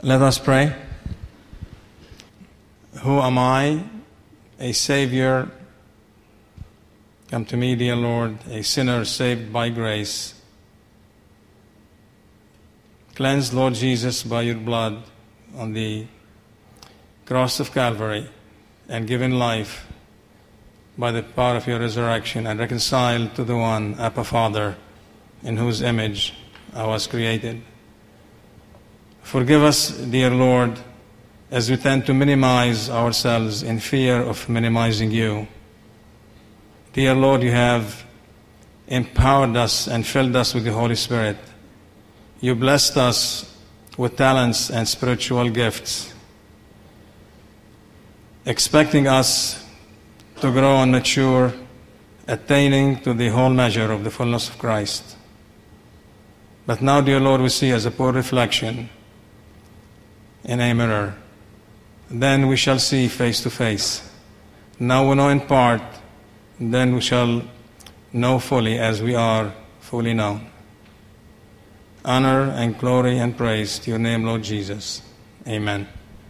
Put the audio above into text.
Let us pray. Who am I? A Savior. Come to me, dear Lord, a sinner saved by grace. Cleansed, Lord Jesus, by your blood on the cross of Calvary and given life by the power of your resurrection and reconciled to the one, Abba Father, in whose image I was created. Forgive us, dear Lord, as we tend to minimize ourselves in fear of minimizing you. Dear Lord, you have empowered us and filled us with the Holy Spirit. You blessed us with talents and spiritual gifts, expecting us to grow and mature, attaining to the whole measure of the fullness of Christ. But now, dear Lord, we see as a poor reflection in a mirror. Then we shall see face to face. Now we know in part, then we shall know fully as we are fully known. Honor and glory and praise to your name, Lord Jesus. Amen.